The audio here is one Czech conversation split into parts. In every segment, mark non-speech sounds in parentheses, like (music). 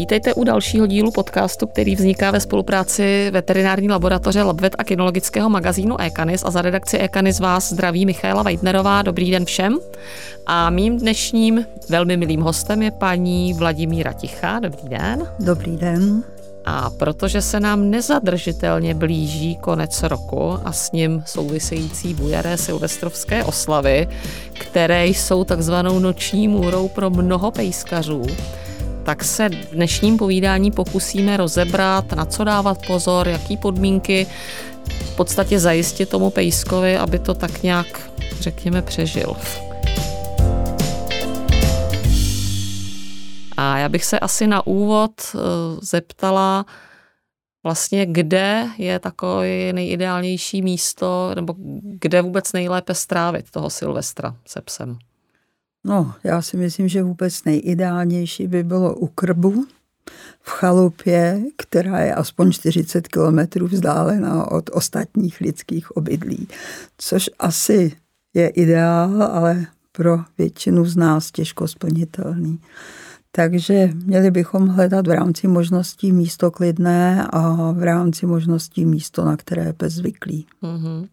Vítejte u dalšího dílu podcastu, který vzniká ve spolupráci veterinární laboratoře Labvet a kinologického magazínu Ekanis a za redakci Ekanis vás zdraví Michaela Weidnerová. Dobrý den všem. A mým dnešním velmi milým hostem je paní Vladimíra Tichá. Dobrý den. Dobrý den. A protože se nám nezadržitelně blíží konec roku a s ním související bujaré silvestrovské oslavy, které jsou takzvanou noční můrou pro mnoho pejskařů, tak se v dnešním povídání pokusíme rozebrat, na co dávat pozor, jaký podmínky v podstatě zajistit tomu pejskovi, aby to tak nějak, řekněme, přežil. A já bych se asi na úvod eh, zeptala, vlastně kde je takové nejideálnější místo, nebo kde vůbec nejlépe strávit toho Silvestra se psem? No, já si myslím, že vůbec nejideálnější by bylo u krbu, v chalupě, která je aspoň 40 kilometrů vzdálená od ostatních lidských obydlí, což asi je ideál, ale pro většinu z nás těžko splnitelný. Takže měli bychom hledat v rámci možností místo klidné a v rámci možností místo, na které je pes zvyklý. Mm-hmm.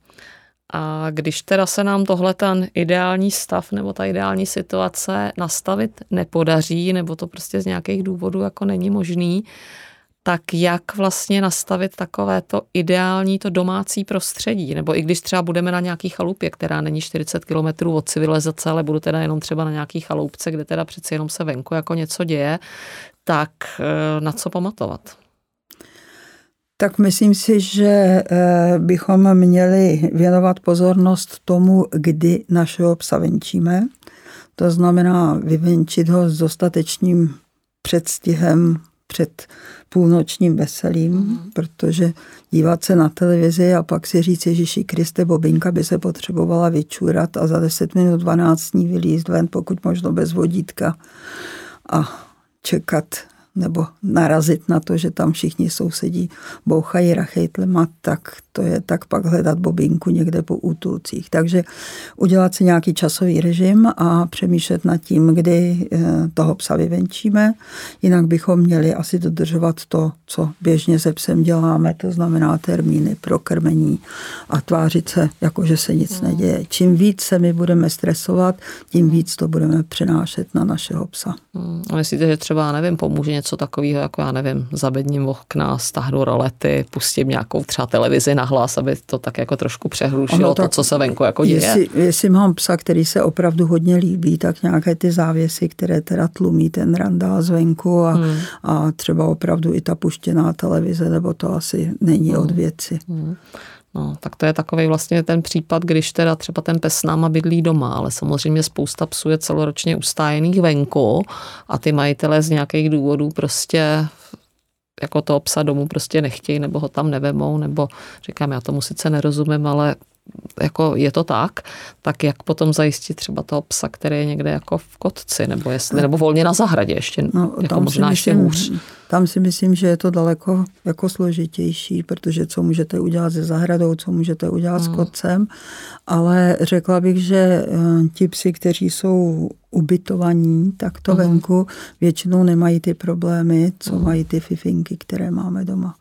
A když teda se nám tohle ten ideální stav nebo ta ideální situace nastavit nepodaří, nebo to prostě z nějakých důvodů jako není možný, tak jak vlastně nastavit takové to ideální, to domácí prostředí, nebo i když třeba budeme na nějaký chalupě, která není 40 km od civilizace, ale budu teda jenom třeba na nějaký chaloupce, kde teda přeci jenom se venku jako něco děje, tak eh, na co pamatovat? Tak myslím si, že eh, bychom měli věnovat pozornost tomu, kdy našeho psa venčíme. To znamená vyvenčit ho s dostatečným předstihem před půlnočním veselím, mm. protože dívat se na televizi a pak si říct, Ježíši Kriste, Bobinka by se potřebovala vyčurat a za 10 minut 12 dní vylízt ven, pokud možno bez vodítka a čekat nebo narazit na to, že tam všichni sousedí bouchají rachejtlema, tak to je tak pak hledat bobinku někde po útulcích. Takže udělat si nějaký časový režim a přemýšlet nad tím, kdy eh, toho psa vyvenčíme. Jinak bychom měli asi dodržovat to, co běžně se psem děláme, to znamená termíny pro krmení a tvářit se, jako že se nic hmm. neděje. Čím víc se my budeme stresovat, tím víc to budeme přenášet na našeho psa. Hmm. A myslíte, že třeba, nevím, pomůže něco takového, jako já nevím, zabedním okna, stáhnu rolety, pustím nějakou třeba televizi na hlas, aby to tak jako trošku přehlušilo to, co se venku jako děje. Jestli, jestli mám psa, který se opravdu hodně líbí, tak nějaké ty závěsy, které teda tlumí ten randál zvenku a, hmm. a třeba opravdu i ta puštěná televize, nebo to asi není hmm. od věci. Hmm. No, tak to je takový vlastně ten případ, když teda třeba ten pes s náma bydlí doma, ale samozřejmě spousta psů je celoročně ustájených venku a ty majitelé z nějakých důvodů prostě jako toho psa domů prostě nechtějí, nebo ho tam nevemou, nebo říkám, já tomu sice nerozumím, ale jako je to tak, tak jak potom zajistit třeba toho psa, který je někde jako v kotci, nebo jestli, nebo volně na zahradě ještě, no, jako možná ještě hůř. Tam si myslím, že je to daleko jako složitější, protože co můžete udělat se zahradou, co můžete udělat hmm. s kotcem, ale řekla bych, že eh, ti psi, kteří jsou ubytovaní takto uh-huh. venku, většinou nemají ty problémy, co uh-huh. mají ty fifinky, které máme doma.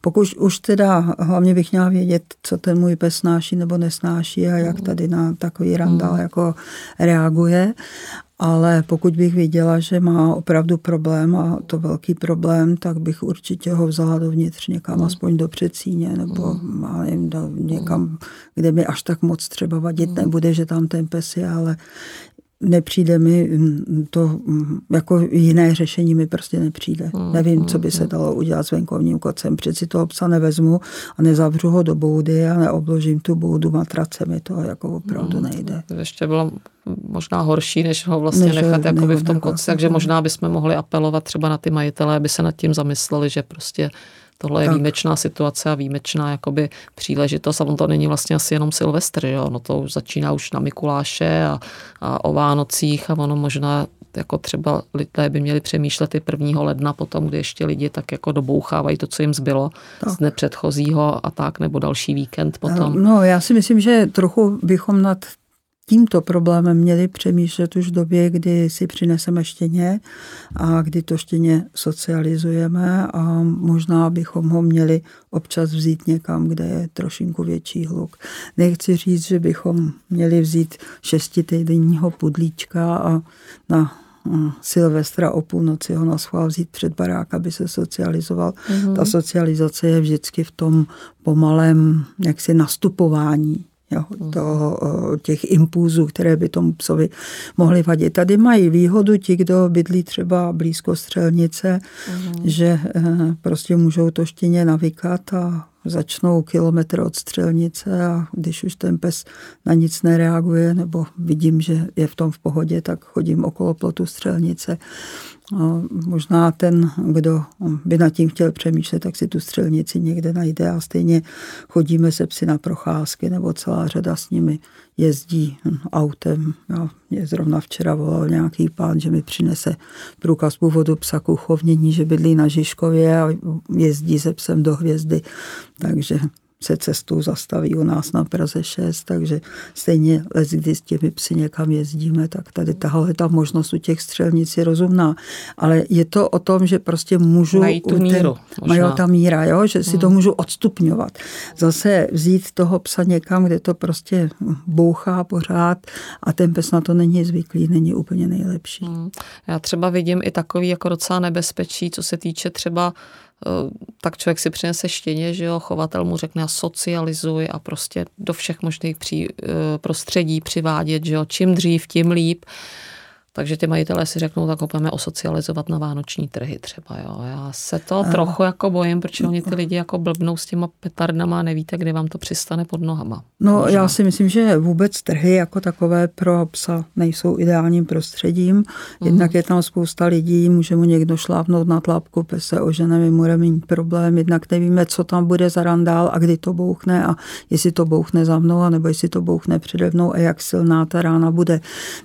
Pokud už teda, hlavně bych měla vědět, co ten můj pes snáší nebo nesnáší a jak tady na takový randál uh-huh. jako reaguje. Ale pokud bych viděla, že má opravdu problém a to velký problém, tak bych určitě ho vzala dovnitř někam, mm. aspoň do předsíně, nebo mm. nevím, do, někam, kde mi až tak moc třeba vadit mm. nebude, že tam ten pes je, ale nepřijde mi mm, to, mm, jako jiné řešení mi prostě nepřijde. Mm, Nevím, co by se dalo udělat s venkovním kocem. Přeci toho psa nevezmu a nezavřu ho do boudy a neobložím tu boudu matracemi. To jako opravdu nejde. To ještě bylo možná horší, než ho vlastně než nechat jakoby v tom koci. Takže možná bychom mohli apelovat třeba na ty majitele, aby se nad tím zamysleli, že prostě Tohle je tak. výjimečná situace a výjimečná jakoby příležitost a on to není vlastně asi jenom Silvestr, jo? no to už začíná už na Mikuláše a, a o Vánocích a ono možná jako třeba lidé by měli přemýšlet i 1. ledna potom, kdy ještě lidi tak jako dobouchávají to, co jim zbylo tak. z dne předchozího a tak, nebo další víkend potom. No já si myslím, že trochu bychom nad tímto problémem měli přemýšlet už v době, kdy si přineseme štěně a kdy to štěně socializujeme a možná bychom ho měli občas vzít někam, kde je trošinku větší hluk. Nechci říct, že bychom měli vzít šestitýdenního pudlíčka a na Silvestra o půlnoci ho na schvál vzít před barák, aby se socializoval. Mm-hmm. Ta socializace je vždycky v tom pomalém jaksi nastupování jo, mhm. toho, těch impulzů, které by tomu psovi mohly vadit. Tady mají výhodu ti, kdo bydlí třeba blízko střelnice, mm-hmm. že eh, prostě můžou to štěně navykat a začnou kilometr od střelnice a když už ten pes na nic nereaguje nebo vidím, že je v tom v pohodě, tak chodím okolo plotu střelnice Možná ten, kdo by nad tím chtěl přemýšlet, tak si tu střelnici někde najde a stejně chodíme se psy na procházky nebo celá řada s nimi jezdí autem. Já mě zrovna včera volal nějaký pán, že mi přinese průkaz původu psa k uchovnění, že bydlí na Žižkově a jezdí se psem do hvězdy. Takže se cestou zastaví u nás na Praze 6, takže stejně les, kdy s těmi psy někam jezdíme, tak tady tahle ta možnost u těch střelnic je rozumná. Ale je to o tom, že prostě můžu... Mají tu míru. Ten, mají ta míra, jo? že si hmm. to můžu odstupňovat. Zase vzít toho psa někam, kde to prostě bouchá pořád a ten pes na to není zvyklý, není úplně nejlepší. Hmm. Já třeba vidím i takový jako docela nebezpečí, co se týče třeba tak člověk si přinese štěně, že jo, chovatel mu řekne socializuj a prostě do všech možných pří, eh, prostředí přivádět, že jo, čím dřív, tím líp. Takže ty majitelé si řeknou, tak ho budeme osocializovat na vánoční trhy třeba. Jo. Já se to a... trochu jako bojím, protože oni ty lidi jako blbnou s těma petardama a nevíte, kdy vám to přistane pod nohama. No Možná. já si myslím, že vůbec trhy jako takové pro psa nejsou ideálním prostředím. Jednak mm. je tam spousta lidí, může mu někdo šlápnout na tlapku, pes se ožene, my bude mít problém. Jednak nevíme, co tam bude za randál a kdy to bouchne a jestli to bouchne za mnou, nebo jestli to bouchne přede mnou a jak silná ta rána bude.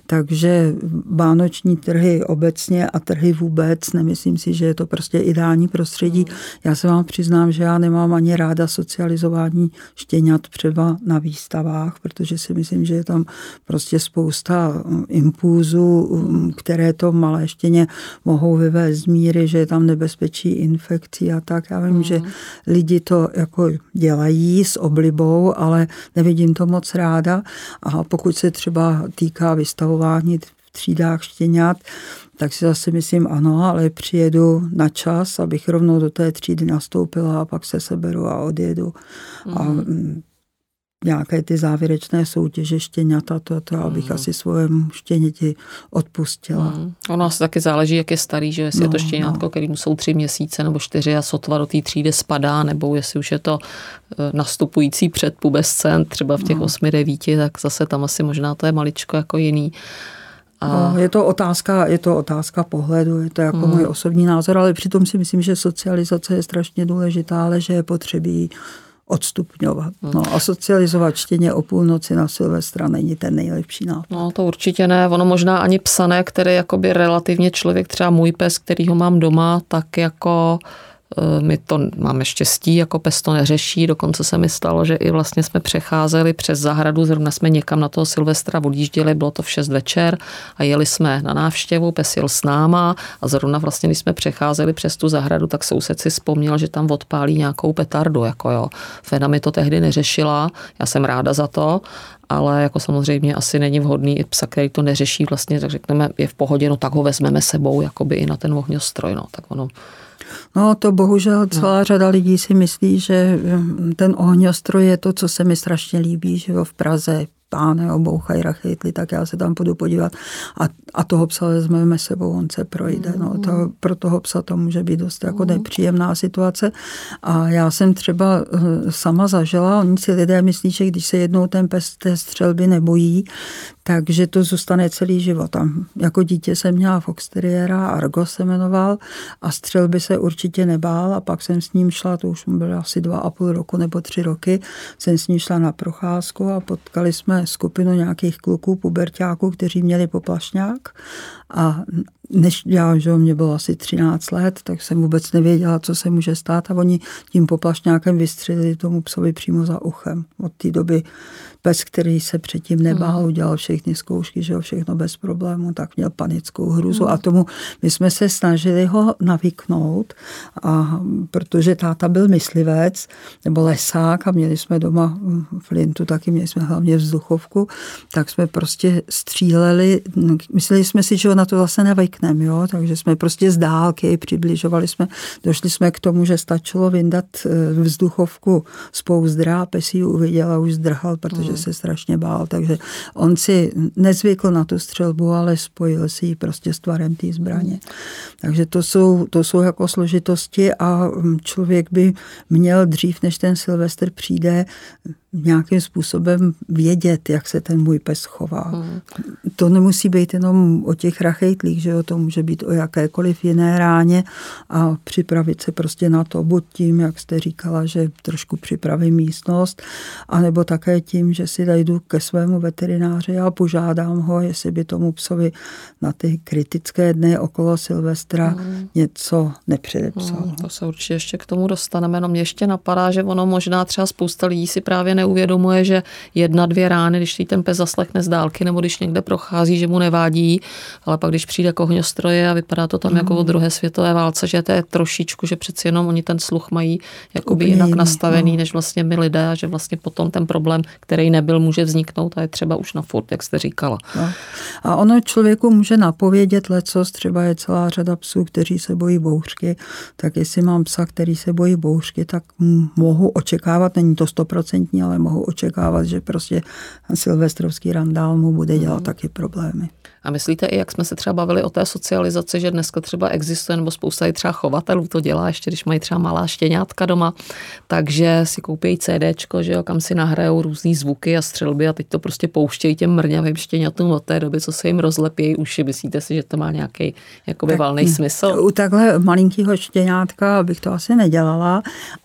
Takže vánoční trhy obecně a trhy vůbec, nemyslím si, že je to prostě ideální prostředí. Já se vám přiznám, že já nemám ani ráda socializování štěňat třeba na výstavách, protože si myslím, že je tam prostě spousta um, impulzů, um, které to malé štěně mohou vyvést z míry, že je tam nebezpečí infekcí a tak. Já vím, mm. že lidi to jako dělají s oblibou, ale nevidím to moc ráda. A pokud se třeba týká vystavování třídách štěňat, tak si zase myslím, ano, ale přijedu na čas, abych rovnou do té třídy nastoupila a pak se seberu a odjedu. Mm. A mm, nějaké ty závěrečné soutěže štěňata, to, to mm. abych asi svojemu štěněti odpustila. Mm. Ono asi taky záleží, jak je starý, že jestli no, je to no, štěňátko, no. který mu jsou tři měsíce nebo čtyři a sotva do té třídy spadá, nebo jestli už je to eh, nastupující předpubescent, třeba v těch no. osmi, devíti, tak zase tam asi možná to je maličko jako jiný. A... No, je, to otázka, je to otázka pohledu, je to jako hmm. můj osobní názor, ale přitom si myslím, že socializace je strašně důležitá, ale že je potřebí odstupňovat. Hmm. No a socializovat čtěně o půlnoci na Silvestra není ten nejlepší nápad. No to určitě ne. Ono možná ani psané, který jakoby relativně člověk, třeba můj pes, který ho mám doma, tak jako Eh, my to máme štěstí, jako pes to neřeší, dokonce se mi stalo, že i vlastně jsme přecházeli přes zahradu, zrovna jsme někam na toho Silvestra odjížděli, bylo to v 6 večer a jeli jsme na návštěvu, pes jel s náma a zrovna vlastně, když jsme přecházeli přes tu zahradu, tak soused si vzpomněl, že tam odpálí nějakou petardu, jako jo. Fena mi to tehdy neřešila, já jsem ráda za to, ale jako samozřejmě asi není vhodný i psa, který to neřeší vlastně, tak řekneme, je v pohodě, no tak ho vezmeme sebou, jakoby i na ten ohňostroj, no, tak ono No to bohužel celá no. řada lidí si myslí, že hm, ten ohňostroj je to, co se mi strašně líbí, že jo, v Praze páne obouchají rachytli, tak já se tam půjdu podívat a, a toho psa vezmeme sebou, on se projde. No, to, mm. pro toho psa to může být dost jako mm. nepříjemná situace. A já jsem třeba eh, sama zažila, oni si lidé myslí, že když se jednou ten pes té střelby nebojí, takže to zůstane celý život. Tam jako dítě jsem měla Fox Terriera, Argo se jmenoval a střelby se určitě nebál a pak jsem s ním šla, to už bylo asi dva a půl roku nebo tři roky, jsem s ním šla na procházku a potkali jsme skupinu nějakých kluků, pubertáků, kteří měli poplašňák A než já, že mě bylo asi 13 let, tak jsem vůbec nevěděla, co se může stát a oni tím poplašňákem vystřelili tomu psovi přímo za uchem. Od té doby pes, který se předtím nebál, hmm. udělal všechny zkoušky, že jo, všechno bez problému, tak měl panickou hruzu hmm. a tomu my jsme se snažili ho navyknout, a protože táta byl myslivec nebo lesák a měli jsme doma flintu, taky měli jsme hlavně vzduchovku, tak jsme prostě stříleli, mysleli jsme si, že ho na to zase nevykneme, jo, takže jsme prostě z dálky přibližovali jsme, došli jsme k tomu, že stačilo vyndat eh, vzduchovku z pouzdra, pes ji uviděl a už zdrhal, protože že se strašně bál, takže on si nezvykl na tu střelbu, ale spojil si ji prostě s tvarem té zbraně. Takže to jsou, to jsou jako složitosti a člověk by měl dřív, než ten Silvestr přijde, nějakým způsobem vědět, jak se ten můj pes chová. Hmm. To nemusí být jenom o těch rachejtlích, že jo, to může být o jakékoliv jiné ráně a připravit se prostě na to, buď tím, jak jste říkala, že trošku připravím místnost, anebo také tím, že si dajdu ke svému veterináři a požádám ho, jestli by tomu psovi na ty kritické dny okolo Silvestra hmm. něco nepředepsal. Hmm, to se určitě ještě k tomu dostaneme, no mě ještě napadá, že ono možná třeba spousta lidí si právě neuvědomuje, že jedna, dvě rány, když ten pes zaslechne z dálky nebo když někde prochází, že mu nevádí, ale pak když přijde kohňostroje a vypadá to tam mm. jako od druhé světové válce, že to je trošičku, že přeci jenom oni ten sluch mají jakoby jinak nastavený, no. než vlastně my lidé a že vlastně potom ten problém, který nebyl, může vzniknout a je třeba už na furt, jak jste říkala. No. A ono člověku může napovědět lecos, třeba je celá řada psů, kteří se bojí bouřky, tak jestli mám psa, který se bojí bouřky, tak mohu očekávat, není to stoprocentní, ale ale mohu očekávat, že prostě silvestrovský randál mu bude dělat mm. taky problémy. A myslíte i, jak jsme se třeba bavili o té socializaci, že dneska třeba existuje, nebo spousta i třeba chovatelů to dělá, ještě když mají třeba malá štěňátka doma, takže si koupí CDčko, že jo, kam si nahrajou různé zvuky a střelby a teď to prostě pouštějí těm mrňavým štěňatům od té doby, co se jim rozlepějí uši. Myslíte si, že to má nějaký jakoby valný smysl? U takhle malinkého štěňátka bych to asi nedělala,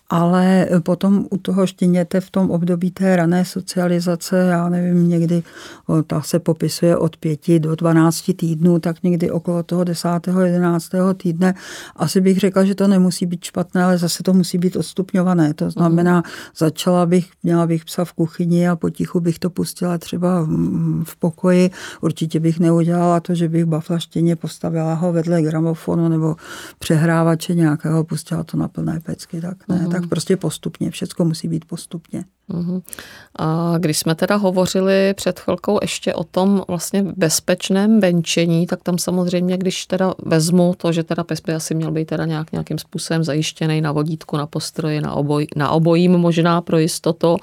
ale potom u toho štěněte v tom období té rané socializace, já nevím, někdy ta se popisuje od pěti do 12 týdnů, tak někdy okolo toho 10. 11. týdne. Asi bych řekla, že to nemusí být špatné, ale zase to musí být odstupňované. To znamená, začala bych, měla bych psa v kuchyni a potichu bych to pustila třeba v pokoji. Určitě bych neudělala to, že bych baflaštěně postavila ho vedle gramofonu nebo přehrávače nějakého, pustila to na plné pecky, tak ne. Uh-huh tak prostě postupně. Všecko musí být postupně. Uh-huh. A když jsme teda hovořili před chvilkou ještě o tom vlastně bezpečném venčení, tak tam samozřejmě, když teda vezmu to, že teda pes by asi měl být teda nějak, nějakým způsobem zajištěný na vodítku, na postroji, na, oboj, na obojím možná pro jistotu,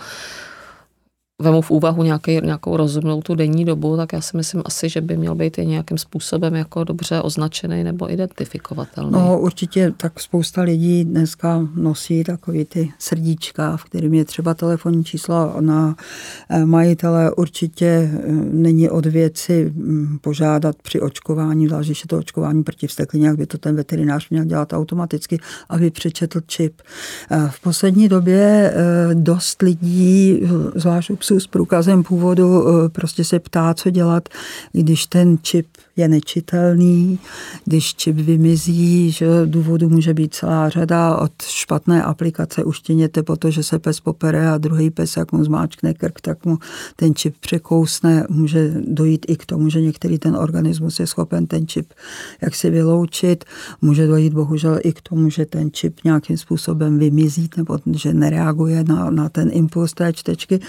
vemu v úvahu nějaký, nějakou rozumnou tu denní dobu, tak já si myslím asi, že by měl být i nějakým způsobem jako dobře označený nebo identifikovatelný. No určitě tak spousta lidí dneska nosí takový ty srdíčka, v kterým je třeba telefonní číslo na eh, majitele. Určitě eh, není od věci hm, požádat při očkování, zvlášť je to očkování proti vsteklině, jak by to ten veterinář měl dělat automaticky, aby přečetl čip. Eh, v poslední době dost lidí, zvlášť psů s průkazem původu eh, prostě se ptá, co dělat, když ten čip je nečitelný, když čip vymizí, že důvodu může být celá řada od špatné aplikace uštěněte po to, že se pes popere a druhý pes, jak mu zmáčkne krk, tak mu ten čip překousne. Může dojít i k tomu, že některý ten organismus je schopen ten čip jak si vyloučit. Může dojít bohužel i k tomu, že ten čip nějakým způsobem vymizí nebo že nereaguje na, na ten impuls té čtečky,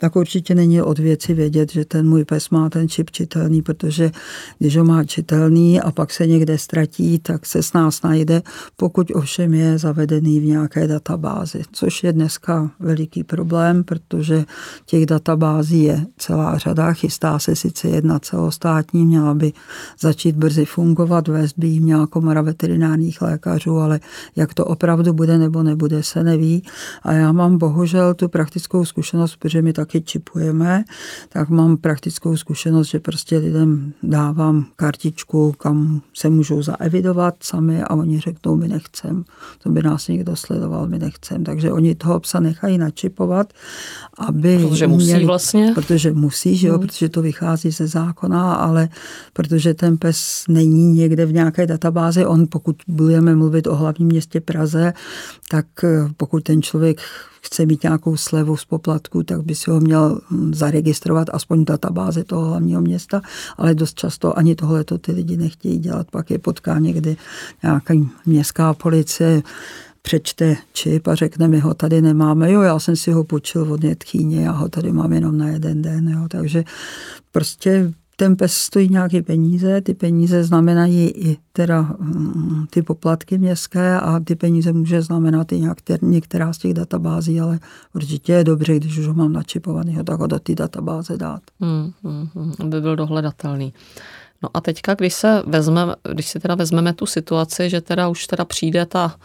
tak určitě není od věci vědět, že ten můj pes má ten čip čitelný, protože když ho má čitelný a pak se někde ztratí, tak se s nás najde, pokud ovšem je zavedený v nějaké databázi, což je dneska veliký problém, protože těch databází je celá řada, chystá se sice jedna celostátní, měla by začít brzy fungovat, vést by jí měla komora veterinárních lékařů, ale jak to opravdu bude nebo nebude, se neví. A já mám bohužel tu praktickou zkušenost, protože mi taky taky čipujeme, tak mám praktickou zkušenost, že prostě lidem dávám kartičku, kam se můžou zaevidovat sami a oni řeknou, my nechcem, to by nás někdo sledoval, my nechcem. Takže oni toho psa nechají načipovat, aby Protože musí měli, vlastně. Protože musí, že jo, hmm. protože to vychází ze zákona, ale protože ten pes není někde v nějaké databázi, on pokud budeme mluvit o hlavním městě Praze, tak eh, pokud ten člověk chce mít nějakou slevu z poplatku, tak by si ho měl hm, zaregistrovat aspoň v databázi toho hlavního města, ale dost často ani tohle to ty lidi nechtějí dělat. Pak je potká někdy nějaká městská policie, přečte čip a řekne mi ho tady nemáme. Jo, já jsem si ho počil od Nětchýně, já ho tady mám jenom na jeden den. Jo. Takže prostě ten pes stojí nějaké peníze, ty peníze znamenají i teda mm, ty poplatky městské a ty peníze může znamenat i některá z těch databází, ale určitě je dobře, když už ho mám načipovaný, tak ho do té databáze dát. Hmm, hmm, hmm, aby byl dohledatelný. No a teďka, když se vezmeme, když si teda vezmeme tu situaci, že teda už teda přijde ta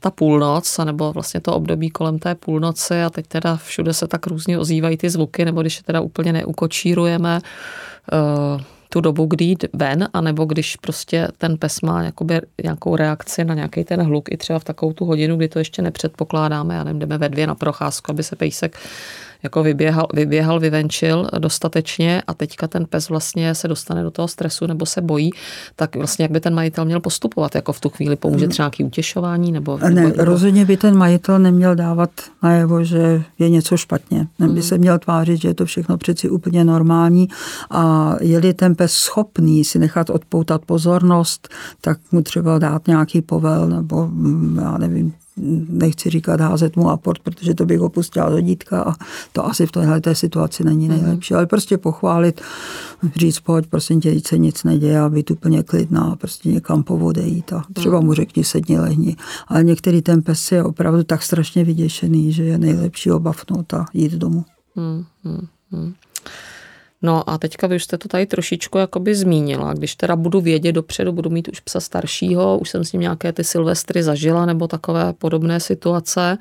ta půlnoc, nebo vlastně to období kolem té půlnoci a teď teda všude se tak různě ozývají ty zvuky, nebo když je teda úplně neukočírujeme eh, tu dobu, kdy jít ven, anebo když prostě ten pes má jakoby nějakou reakci na nějaký ten hluk, i třeba v takovou tu hodinu, kdy to ještě nepředpokládáme, já nevím, jdeme ve dvě na procházku, aby se pejsek jako vyběhal, vyběhal, vyvenčil dostatečně a teďka ten pes vlastně se dostane do toho stresu nebo se bojí, tak vlastně jak by ten majitel měl postupovat, jako v tu chvíli pomůže mm. třeba nějaký utěšování? Nebo, ne, nebo, rozhodně by ten majitel neměl dávat najevo, že je něco špatně. By mm. se měl tvářit, že je to všechno přeci úplně normální a je-li ten pes schopný si nechat odpoutat pozornost, tak mu třeba dát nějaký povel nebo mm, já nevím, nechci říkat házet mu aport, protože to bych opustila do dítka a to asi v téhle té situaci není mhm. nejlepší, ale prostě pochválit, říct pojď, prosím tě, se nic neděje a být úplně klidná, prostě někam povodejít a třeba mu řekni sedni, lehni. Ale některý ten pes je opravdu tak strašně vyděšený, že je nejlepší obavnout a jít domů. Hmm, hmm, hmm. No a teďka vy už jste to tady trošičku jakoby zmínila. Když teda budu vědět dopředu, budu mít už psa staršího, už jsem s ním nějaké ty silvestry zažila nebo takové podobné situace,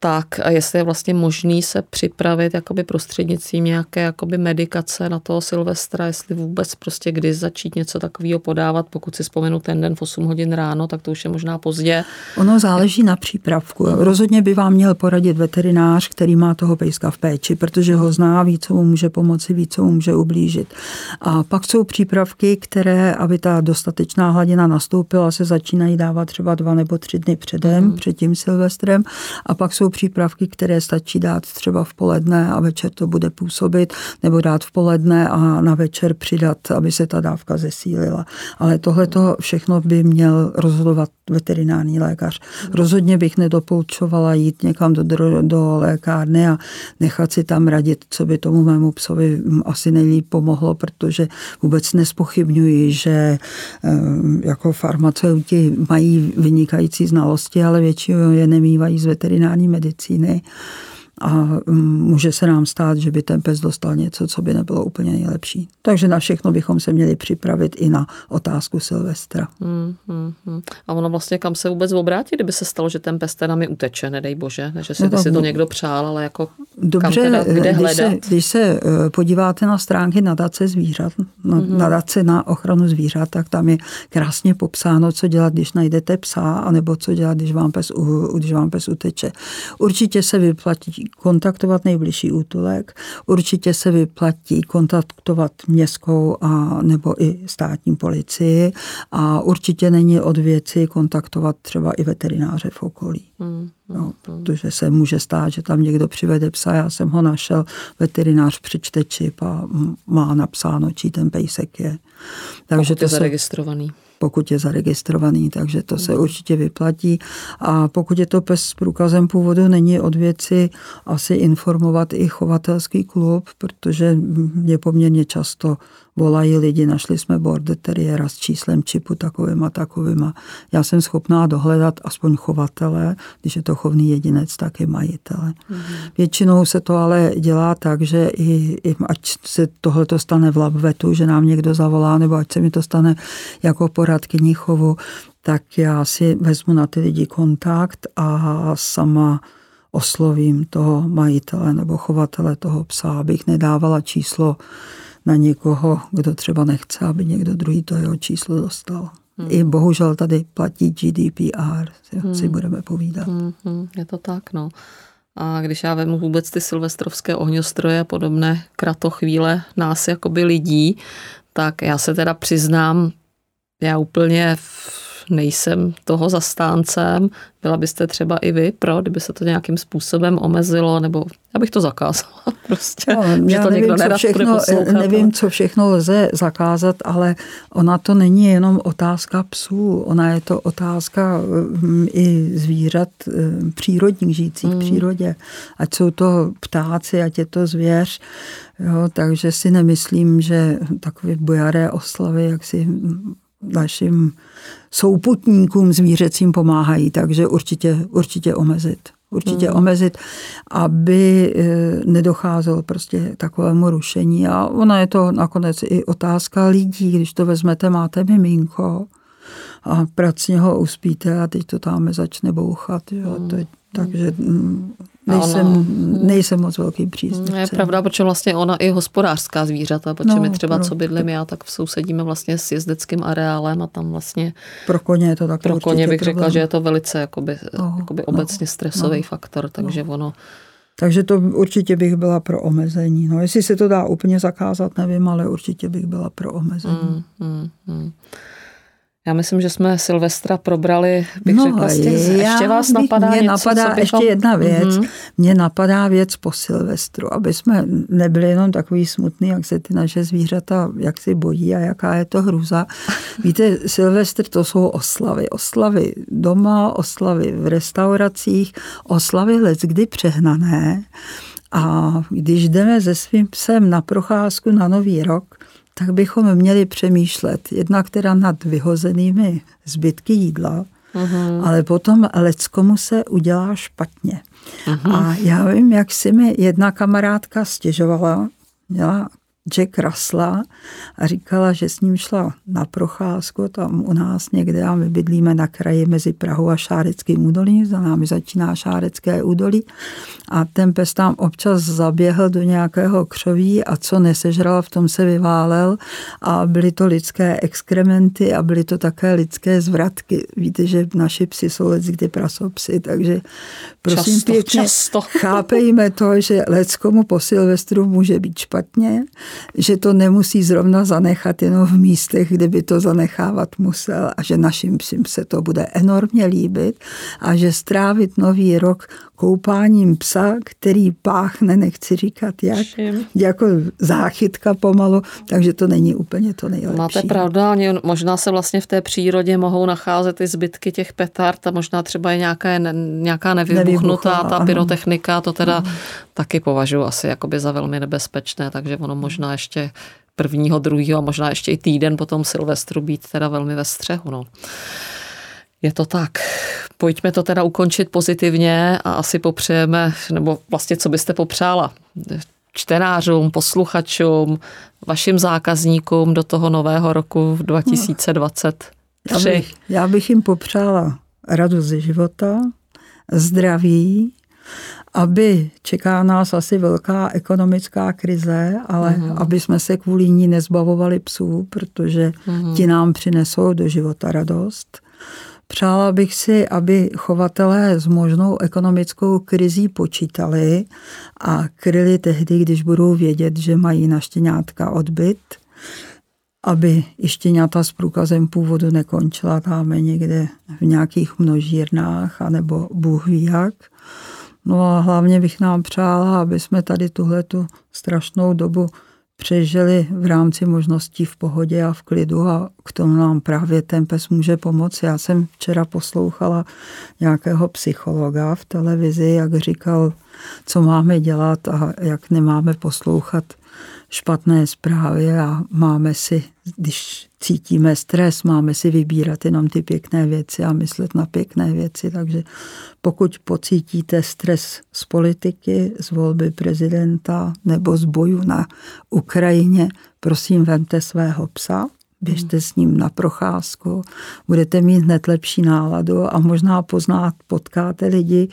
tak a jestli je vlastně možný se připravit jakoby prostřednictvím nějaké jakoby medikace na toho Silvestra, jestli vůbec prostě kdy začít něco takového podávat, pokud si vzpomenu ten den v 8 hodin ráno, tak to už je možná pozdě. Ono záleží na přípravku. Rozhodně by vám měl poradit veterinář, který má toho pejska v péči, protože ho zná, ví, co mu může pomoci, ví, co mu může ublížit. A pak jsou přípravky, které, aby ta dostatečná hladina nastoupila, se začínají dávat třeba dva nebo tři dny předem, mm. před tím Silvestrem. A pak jsou jsou přípravky, které stačí dát třeba v poledne a večer to bude působit, nebo dát v poledne a na večer přidat, aby se ta dávka zesílila. Ale tohle to všechno by měl rozhodovat veterinární lékař. Rozhodně bych nedopoučovala jít někam do, do lékárny a nechat si tam radit, co by tomu mému psovi asi nejlíp pomohlo, protože vůbec nespochybňuji, že eh, jako farmaceuti mají vynikající znalosti, ale většinou je nemývají z veterinární medicíny medicíny a mm, může se nám stát, že by ten pes dostal něco, co by nebylo úplně nejlepší. Takže na všechno bychom se měli připravit i na otázku Silvestra. Hmm, hmm, hmm. A ono vlastně kam se vůbec obrátí, kdyby se stalo, že ten pes teda mi uteče, nedej bože, že si, no, by si to někdo přál, ale jako Dobře, kam teda, kde když Se, když se eh, podíváte na stránky nadace zvířat, na, hmm. nadace na ochranu zvířat, tak tam je krásně popsáno, co dělat, když najdete psa, anebo co dělat, když vám pes, když vám pes uteče. Určitě se vyplatí kontaktovat nejbližší útulek. Určitě se vyplatí kontaktovat městskou a nebo i státní policii a určitě není od věci kontaktovat třeba i veterináře v okolí. Hmm. No, protože se může stát, že tam někdo přivede psa, já jsem ho našel, veterinář přečte čip a má napsáno, čí ten pejsek je. Takže Pokud to je zaregistrovaný pokud je zaregistrovaný, takže to se určitě vyplatí. A pokud je to pes s průkazem původu, není od věci asi informovat i chovatelský klub, protože mě poměrně často volají lidi, našli jsme border teriéra s číslem čipu takovým a takovým. A já jsem schopná dohledat aspoň chovatele, když je to chovný jedinec, tak i majitele. Mm-hmm. Většinou se to ale dělá tak, že i, i ať se tohle to stane v labvetu, že nám někdo zavolá, nebo ať se mi to stane jako poradkyní chovu, tak já si vezmu na ty lidi kontakt a sama oslovím toho majitele nebo chovatele toho psa, abych nedávala číslo na někoho, kdo třeba nechce, aby někdo druhý to jeho číslo dostal. Hmm. I bohužel tady platí GDPR, hmm. si budeme povídat. Hmm, hmm, je to tak, no. A když já vemu vůbec ty silvestrovské ohňostroje a podobné kratochvíle nás jakoby lidí, tak já se teda přiznám, já úplně nejsem toho zastáncem. Byla byste třeba i vy pro, kdyby se to nějakým způsobem omezilo, nebo abych to zakázala (laughs) prostě. No, já to nevím, co všechno, nevím, co všechno lze zakázat, ale ona to není jenom otázka psů, ona je to otázka mm, i zvířat mm, přírodních, žijících hmm. v přírodě. Ať jsou to ptáci, ať je to zvěř, jo, takže si nemyslím, že takové bojaré oslavy, jak si našim souputníkům zvířecím pomáhají, takže určitě, určitě omezit. Určitě hmm. omezit, aby e, nedocházelo prostě takovému rušení. A ona je to nakonec i otázka lidí, když to vezmete, máte miminko a pracně ho uspíte a teď to tam začne bouchat. Jo. Hmm. Teď, takže mm, Nejsem, ona, nejsem moc velký příznivce. Je pravda, protože vlastně ona i hospodářská zvířata, protože no, my třeba, pro, co bydlím já, tak sousedíme vlastně s jezdeckým areálem a tam vlastně... Pro koně je to tak Pro koně bych problém. řekla, že je to velice jakoby, no, jakoby no, obecně no, stresový no, faktor, takže no. ono... Takže to určitě bych byla pro omezení. No, jestli se to dá úplně zakázat, nevím, ale určitě bych byla pro omezení. Mm, mm, mm. Já myslím, že jsme Silvestra probrali, bych no, řekla, těch, ještě vás napadá mě něco, napadá bychom... ještě jedna věc. Mm-hmm. Mně napadá věc po Silvestru, aby jsme nebyli jenom takový smutný, jak se ty naše zvířata, jak si bojí a jaká je to hruza. (laughs) Víte, Silvestr to jsou oslavy. Oslavy doma, oslavy v restauracích, oslavy let kdy přehnané. A když jdeme se svým psem na procházku na Nový rok, tak bychom měli přemýšlet jednak teda nad vyhozenými zbytky jídla, uh-huh. ale potom leckomu se udělá špatně. Uh-huh. A já vím, jak si mi jedna kamarádka stěžovala, měla Jack Russella a říkala, že s ním šla na procházku tam u nás někde a my bydlíme na kraji mezi Prahou a Šáreckým údolím, za námi začíná Šárecké údolí a ten pes tam občas zaběhl do nějakého křoví a co nesežral, v tom se vyválel a byly to lidské exkrementy a byly to také lidské zvratky. Víte, že naši psi jsou kdy prasopsy, takže prosím často, pěkně často. chápejme to, že leckomu po Silvestru může být špatně, že to nemusí zrovna zanechat jenom v místech, kde by to zanechávat musel a že našim psím se to bude enormně líbit a že strávit nový rok koupáním psa, který páchne, nechci říkat jak, Všim. jako záchytka pomalu, takže to není úplně to nejlepší. Máte pravdu, oni možná se vlastně v té přírodě mohou nacházet i zbytky těch petard a možná třeba je nějaká, nějaká nevybuchnutá ta pyrotechnika, to teda ano. taky považuji asi jakoby za velmi nebezpečné, takže ono možná ještě prvního, druhého a možná ještě i týden potom Silvestru být teda velmi ve střehu. No. Je to tak. Pojďme to teda ukončit pozitivně a asi popřejeme, nebo vlastně co byste popřála čtenářům, posluchačům, vašim zákazníkům do toho nového roku 2023? Já bych, já bych jim popřála radost ze života, zdraví, aby čeká nás asi velká ekonomická krize, ale uh-huh. aby jsme se kvůli ní nezbavovali psů, protože uh-huh. ti nám přinesou do života radost. Přála bych si, aby chovatelé s možnou ekonomickou krizí počítali a kryli tehdy, když budou vědět, že mají na štěňátka odbyt, aby i štěňata s průkazem původu nekončila tam někde v nějakých množírnách, anebo Bůh ví jak. No a hlavně bych nám přála, aby jsme tady tuhle tu strašnou dobu přežili v rámci možností v pohodě a v klidu a k tomu nám právě ten pes může pomoci. Já jsem včera poslouchala nějakého psychologa v televizi, jak říkal, co máme dělat a jak nemáme poslouchat špatné zprávy a máme si, když cítíme stres, máme si vybírat jenom ty pěkné věci a myslet na pěkné věci. Takže pokud pocítíte stres z politiky, z volby prezidenta nebo z boju na Ukrajině, prosím, vemte svého psa, běžte s ním na procházku, budete mít hned lepší náladu a možná poznat, potkáte lidi,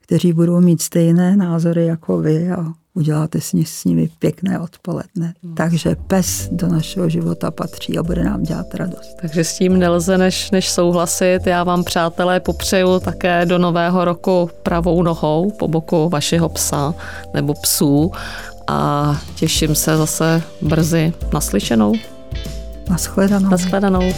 kteří budou mít stejné názory jako vy a uděláte s, ní, s nimi pěkné odpoledne. Hmm. Takže pes do našeho života patří a bude nám dělat radost. Takže s tím nelze než, než souhlasit. Já vám, přátelé, popřeju také do nového roku pravou nohou po boku vašeho psa nebo psů a těším se zase brzy naslyšenou. Naschledanou. Naschledanou.